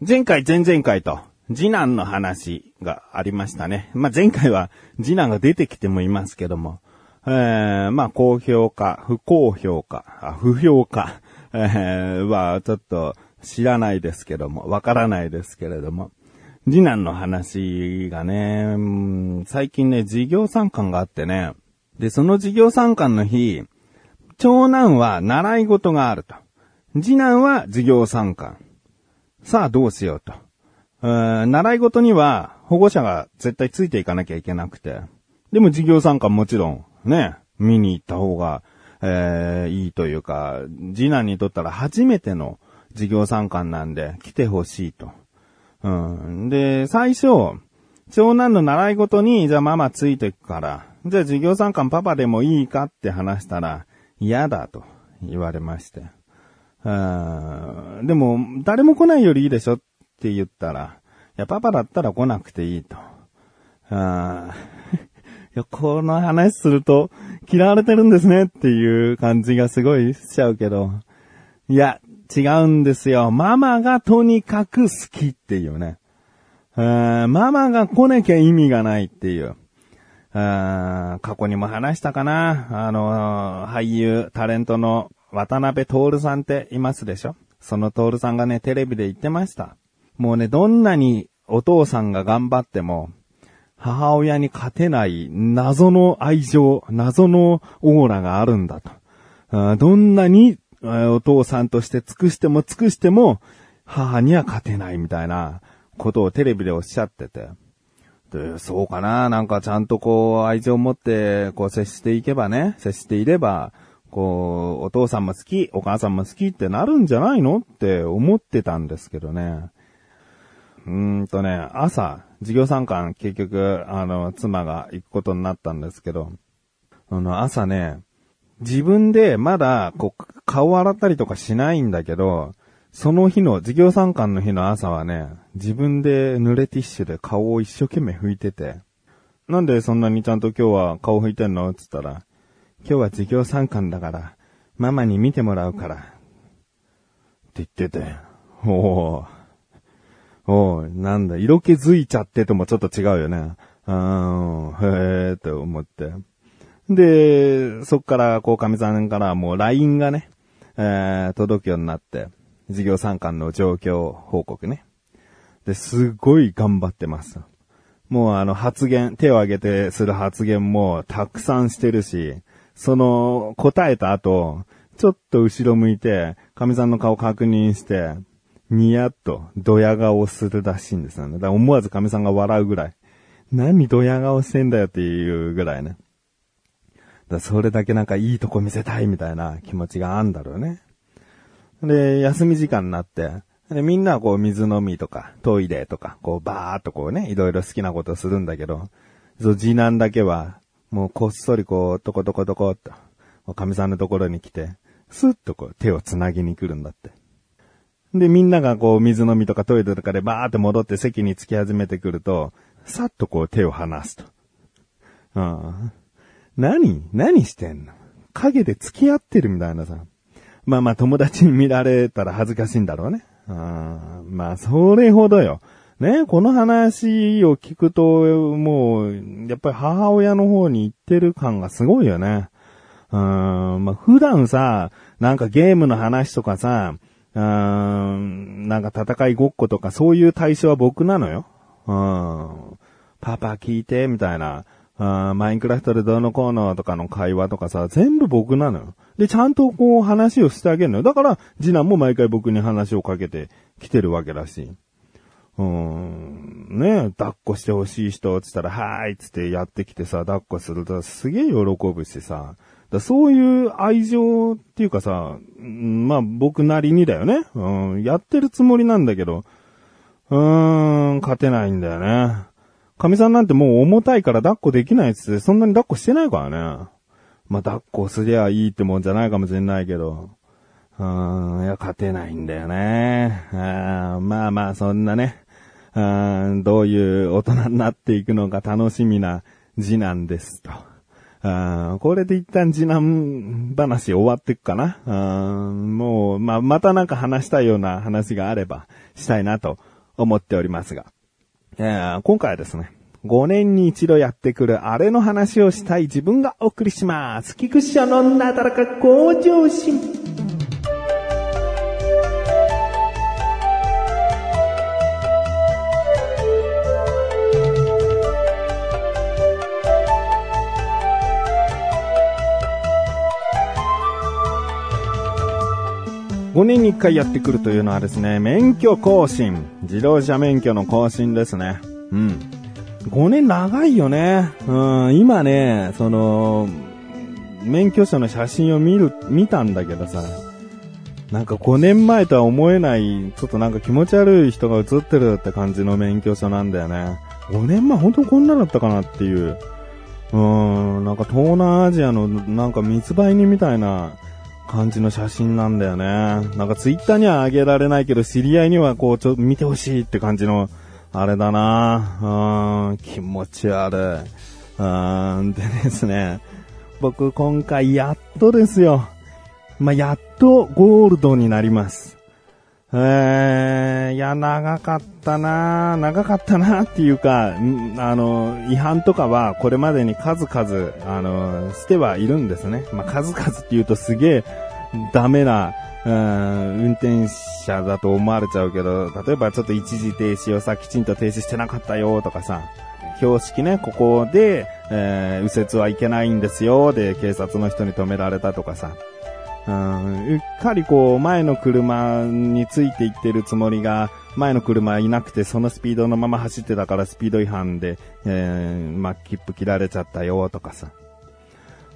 前回、前々回と、次男の話がありましたね。まあ、前回は次男が出てきてもいますけども、えー、まあ、高評価、不高評価、あ不評価、えー、はちょっと知らないですけども、わからないですけれども、次男の話がね、最近ね、事業参観があってね、で、その事業参観の日、長男は習い事があると。次男は授業参観。さあどうしようと。う習い事には保護者が絶対ついていかなきゃいけなくて。でも授業参観もちろんね、見に行った方が、えーいいというか、次男にとったら初めての授業参観なんで来てほしいと。うん。で、最初、長男の習い事に、じゃあママついてくから、じゃあ授業参観パパでもいいかって話したら、嫌だと言われまして。うんでも、誰も来ないよりいいでしょって言ったら、いや、パパだったら来なくていいと。あー いや、この話すると、嫌われてるんですねっていう感じがすごいしちゃうけど、いや、違うんですよ。ママがとにかく好きっていうね。うんママが来なきゃ意味がないっていう。あー過去にも話したかなあの、俳優、タレントの渡辺徹さんっていますでしょ？その徹さんがね、テレビで言ってました。もうね、どんなにお父さんが頑張っても、母親に勝てない謎の愛情、謎のオーラがあるんだと。あどんなにお父さんとして尽くしても尽くしても、母には勝てないみたいなことをテレビでおっしゃってて。で、そうかななんかちゃんとこう、愛情を持って、こう接していけばね、接していれば、こう、お父さんも好き、お母さんも好きってなるんじゃないのって思ってたんですけどね。うーんとね、朝、授業参観結局、あの、妻が行くことになったんですけど、あの、朝ね、自分でまだ、こう、顔洗ったりとかしないんだけど、その日の、授業参観の日の朝はね、自分で濡れティッシュで顔を一生懸命拭いてて、なんでそんなにちゃんと今日は顔拭いてんの？つったら、今日は授業参観だから、ママに見てもらうから。って言ってて、おー、おー、なんだ、色気づいちゃってともちょっと違うよね。うん、へえーって思って。で、そっから、こう、かみさんからもう LINE がね、えー、届くようになって、授業参観の状況報告ね。で、すごい頑張ってます。もうあの発言、手を挙げてする発言もたくさんしてるし、その答えた後、ちょっと後ろ向いて、神さんの顔確認して、ニヤッとドヤ顔するらしいんですよね。だから思わず神さんが笑うぐらい。何ドヤ顔してんだよっていうぐらいね。だそれだけなんかいいとこ見せたいみたいな気持ちがあんだろうね。で、休み時間になって、で、みんなはこう水飲みとか、トイレとか、こうバーっとこうね、いろいろ好きなことするんだけど、そう、次男だけは、もうこっそりこう、トコトコトコっと、おかみさんのところに来て、スッとこう手を繋ぎに来るんだって。で、みんながこう水飲みとかトイレとかでバーって戻って席に着き始めてくると、さっとこう手を離すと。うん。何何してんの？影で付き合ってるみたいなさ。まあまあ友達に見られたら恥ずかしいんだろうね。うんまあそれほどよ。ね、この話を聞くと、もう、やっぱり母親の方に行ってる感がすごいよね。うん、まあ普段さ、なんかゲームの話とかさ、うん、なんか戦いごっことかそういう対象は僕なのよ。うん、パパ聞いて、みたいな。あーマインクラフトでどうのこうのとかの会話とかさ、全部僕なのよ。で、ちゃんとこう話をしてあげるのよ。だから、次男も毎回僕に話をかけてきてるわけだし。うん、ね抱っこしてほしい人、つったら、はーい、つってやってきてさ、抱っこするとすげえ喜ぶしさ。だそういう愛情っていうかさ、まあ僕なりにだよね。うん、やってるつもりなんだけど、うーん、勝てないんだよね。神さんなんてもう重たいから抱っこできないっつって、そんなに抱っこしてないからね。まあ、抱っこすりゃいいってもんじゃないかもしれないけど。うーん、いや、勝てないんだよね。あまあまあ、そんなね。うーんどういう大人になっていくのか楽しみな次男ですと。あこれで一旦次男話終わっていくかな。あもう、まあ、またなんか話したいような話があればしたいなと思っておりますが。えー、今回はですね、5年に一度やってくるあれの話をしたい自分がお送りします。菊池のなだらか向上心。5年に1回やってくるというのはですね、免許更新。自動車免許の更新ですね。うん。5年長いよね。うん、今ね、その、免許証の写真を見る、見たんだけどさ、なんか5年前とは思えない、ちょっとなんか気持ち悪い人が映ってるって感じの免許証なんだよね。5年前本当こんなだったかなっていう。うーん、なんか東南アジアのなんか密売人みたいな感じの写真なんだよね。なんかツイッターにはあげられないけど、知り合いにはこう、ちょっと見てほしいって感じの、あれだなうん、気持ち悪い。うーん、でですね、僕今回やっとですよ。まあ、やっとゴールドになります。えー、いや、長かったな長かったなっていうか、あの、違反とかはこれまでに数々、あの、してはいるんですね。まあ、数々って言うとすげえダメな、うん、運転者だと思われちゃうけど、例えばちょっと一時停止をさ、きちんと停止してなかったよとかさ、標識ね、ここで、えー、右折はいけないんですよ、で、警察の人に止められたとかさ、うん、うっかりこう、前の車についていってるつもりが、前の車いなくて、そのスピードのまま走ってたからスピード違反で、えー、まあ、切符切られちゃったよ、とかさ。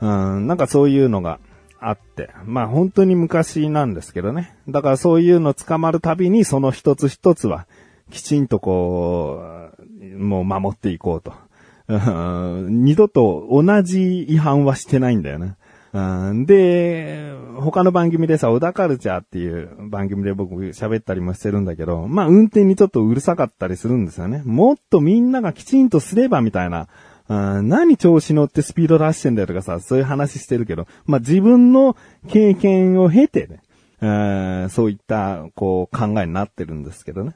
うん、なんかそういうのがあって。まあ、本当に昔なんですけどね。だからそういうの捕まるたびに、その一つ一つは、きちんとこう、もう守っていこうと。二度と同じ違反はしてないんだよね。うん、で、他の番組でさ、小田カルチャーっていう番組で僕喋ったりもしてるんだけど、まあ運転にちょっとうるさかったりするんですよね。もっとみんながきちんとすればみたいな、うん、何調子乗ってスピード出してんだよとかさ、そういう話してるけど、まあ自分の経験を経てね、うん、そういった、こう考えになってるんですけどね。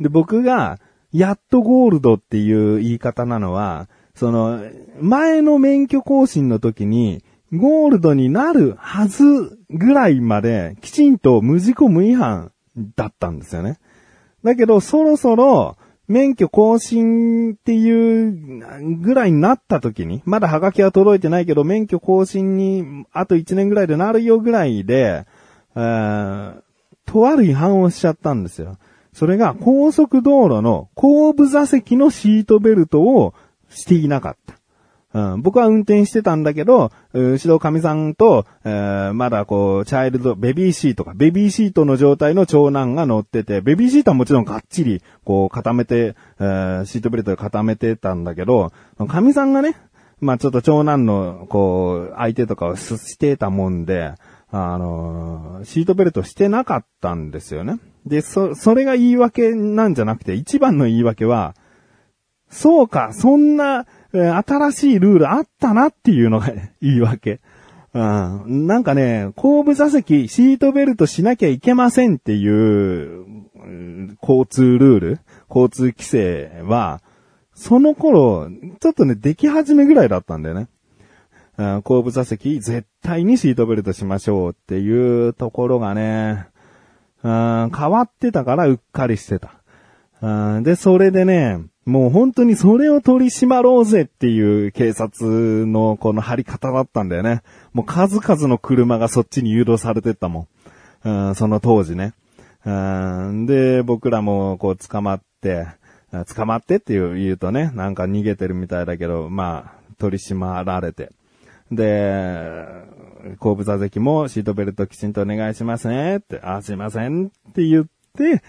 で、僕が、やっとゴールドっていう言い方なのは、その、前の免許更新の時に、ゴールドになるはずぐらいまできちんと無事故無違反だったんですよね。だけどそろそろ免許更新っていうぐらいになった時に、まだハガキは届いてないけど免許更新にあと1年ぐらいでなるよぐらいで、えー、とある違反をしちゃったんですよ。それが高速道路の後部座席のシートベルトをしていなかった。うん、僕は運転してたんだけど、後ろ神さんと、えー、まだこう、チャイルド、ベビーシートか、ベビーシートの状態の長男が乗ってて、ベビーシートはもちろんがっちり、こう、固めて、えー、シートベルトで固めてたんだけど、神さんがね、まあちょっと長男の、こう、相手とかをしてたもんで、あのー、シートベルトしてなかったんですよね。で、そ、それが言い訳なんじゃなくて、一番の言い訳は、そうか、そんな、え新しいルールあったなっていうのが言い訳。うん。なんかね、後部座席、シートベルトしなきゃいけませんっていう、交通ルール、交通規制は、その頃、ちょっとね、でき始めぐらいだったんだよね。うん、後部座席、絶対にシートベルトしましょうっていうところがね、うん、変わってたからうっかりしてた。うん、で、それでね、もう本当にそれを取り締まろうぜっていう警察のこの張り方だったんだよね。もう数々の車がそっちに誘導されてったもん。うん、その当時ね。うん、で、僕らもこう捕まって、捕まってっていう言うとね、なんか逃げてるみたいだけど、まあ、取り締まられて。で、後部座席もシートベルトきちんとお願いしますねって、あ、すいませんって言って、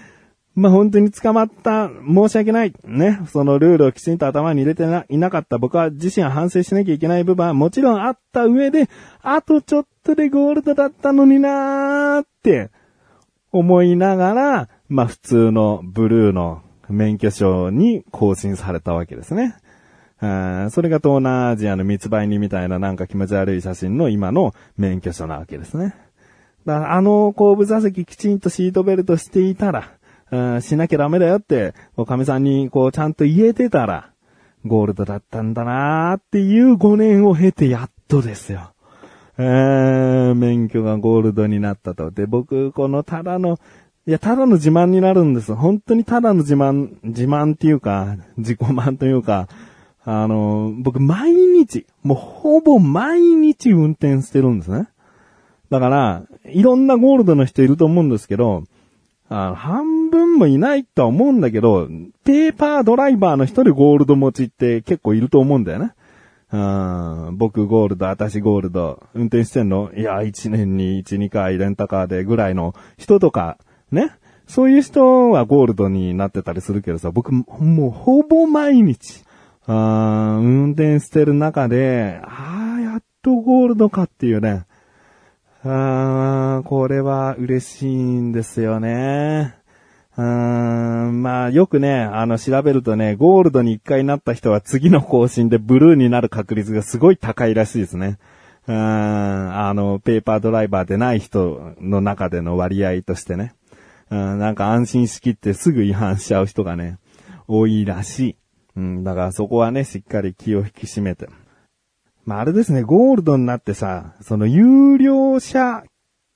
まあ、本当に捕まった、申し訳ない。ね。そのルールをきちんと頭に入れてないなかった僕は自身は反省しなきゃいけない部分はもちろんあった上で、あとちょっとでゴールドだったのになーって思いながら、まあ、普通のブルーの免許証に更新されたわけですね。あそれが東南アジアの密売人みたいななんか気持ち悪い写真の今の免許証なわけですね。だからあの後部座席きちんとシートベルトしていたら、あしなきゃダメだよって、おかみさんにこうちゃんと言えてたら、ゴールドだったんだなーっていう5年を経てやっとですよ。えー、免許がゴールドになったと。で、僕、このただの、いや、ただの自慢になるんです。本当にただの自慢、自慢っていうか、自己満というか、あの、僕毎日、もうほぼ毎日運転してるんですね。だから、いろんなゴールドの人いると思うんですけど、あの半分もいないとは思うんだけど、ペーパードライバーの人でゴールド持ちって結構いると思うんだよね。うん僕ゴールド、私ゴールド、運転してんのいや、1年に1、2回レンタカーでぐらいの人とか、ね。そういう人はゴールドになってたりするけどさ、僕もうほぼ毎日、あ運転してる中で、ああ、やっとゴールドかっていうね。あこれは嬉しいんですよね。うーん、まあよくね、あの調べるとね、ゴールドに一回なった人は次の更新でブルーになる確率がすごい高いらしいですね。うん、あの、ペーパードライバーでない人の中での割合としてね。うん、なんか安心しきってすぐ違反しちゃう人がね、多いらしい。うん、だからそこはね、しっかり気を引き締めて。まあ、あれですね、ゴールドになってさ、その有料者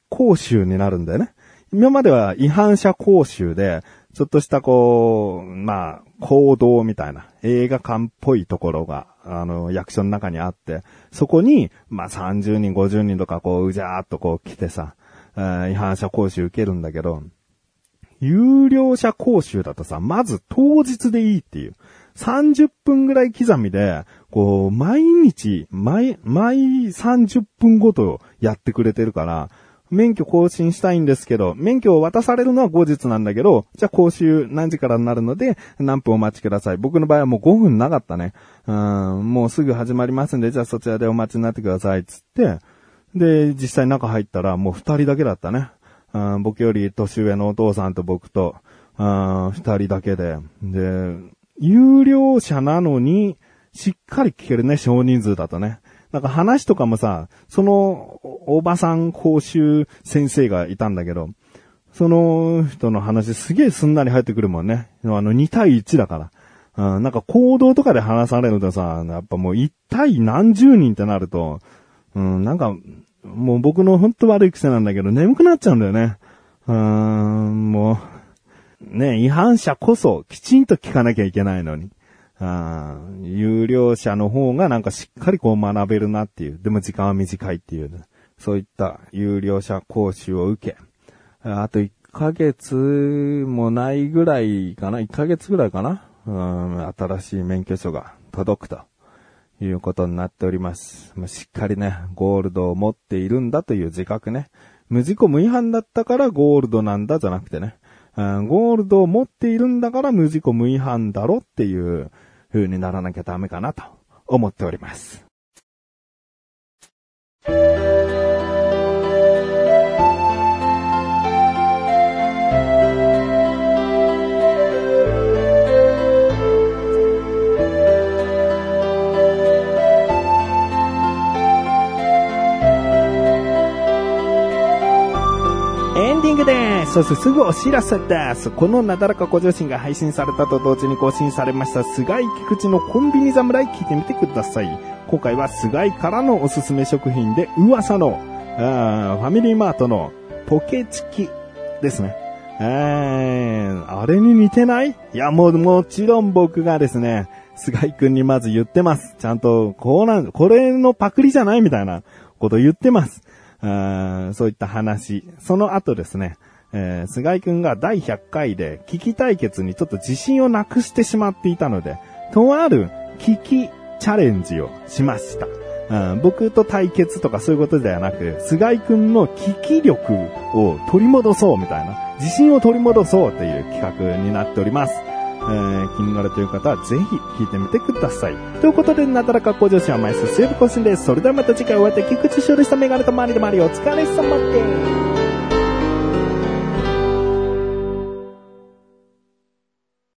講習になるんだよね。今までは違反者講習で、ちょっとしたこう、まあ、行動みたいな、映画館っぽいところが、あの、役所の中にあって、そこに、まあ30人、50人とかこう、うじゃーっとこう来てさ、違反者講習受けるんだけど、有料者講習だとさ、まず当日でいいっていう。30分ぐらい刻みで、こう、毎日、毎、毎30分ごとやってくれてるから、免許更新したいんですけど、免許を渡されるのは後日なんだけど、じゃあ講習何時からになるので、何分お待ちください。僕の場合はもう5分なかったね。うん、もうすぐ始まりますんで、じゃあそちらでお待ちになってください。つって、で、実際中入ったらもう2人だけだったね。うん、僕より年上のお父さんと僕と、うん、2人だけで。で、有料者なのに、しっかり聞けるね、少人数だとね。なんか話とかもさ、その、おばさん講習先生がいたんだけど、その人の話すげえすんなり入ってくるもんね。あの、2対1だから。うん、なんか行動とかで話されるとさ、やっぱもう1対何十人ってなると、うん、なんか、もう僕のほんと悪い癖なんだけど、眠くなっちゃうんだよね。うーん、もう、ね、違反者こそきちんと聞かなきゃいけないのに。あ有料者の方がなんかしっかりこう学べるなっていう。でも時間は短いっていう、ね、そういった有料者講習を受け、あと1ヶ月もないぐらいかな ?1 ヶ月ぐらいかなうん、新しい免許証が届くということになっております。しっかりね、ゴールドを持っているんだという自覚ね。無事故無違反だったからゴールドなんだじゃなくてね。ゴールドを持っているんだから無事故無違反だろっていう風にならなきゃダメかなと思っております。そしてすぐお知らせです。このなだらかご女子が配信されたと同時に更新されました菅井菊池のコンビニ侍聞いてみてください。今回は菅井からのおすすめ食品で噂の、あファミリーマートのポケチキですね。あれに似てない？いや、もう、もちろん僕がですね、菅井くんにまず言ってます。ちゃんと、こうなん、これのパクリじゃない？みたいなこと言ってます。あそういった話。その後ですね、えー、菅井くんが第100回で危機対決にちょっと自信をなくしてしまっていたので、とある危機チャレンジをしました。うん、僕と対決とかそういうことではなく、菅井くんの危機力を取り戻そうみたいな、自信を取り戻そうという企画になっております。えー、気になるという方はぜひ聞いてみてください。ということで、なだらか向上心は毎週水曜日更新です。それではまた次回お会いで菊池翔でした。メガネとマリでマリお疲れ様です。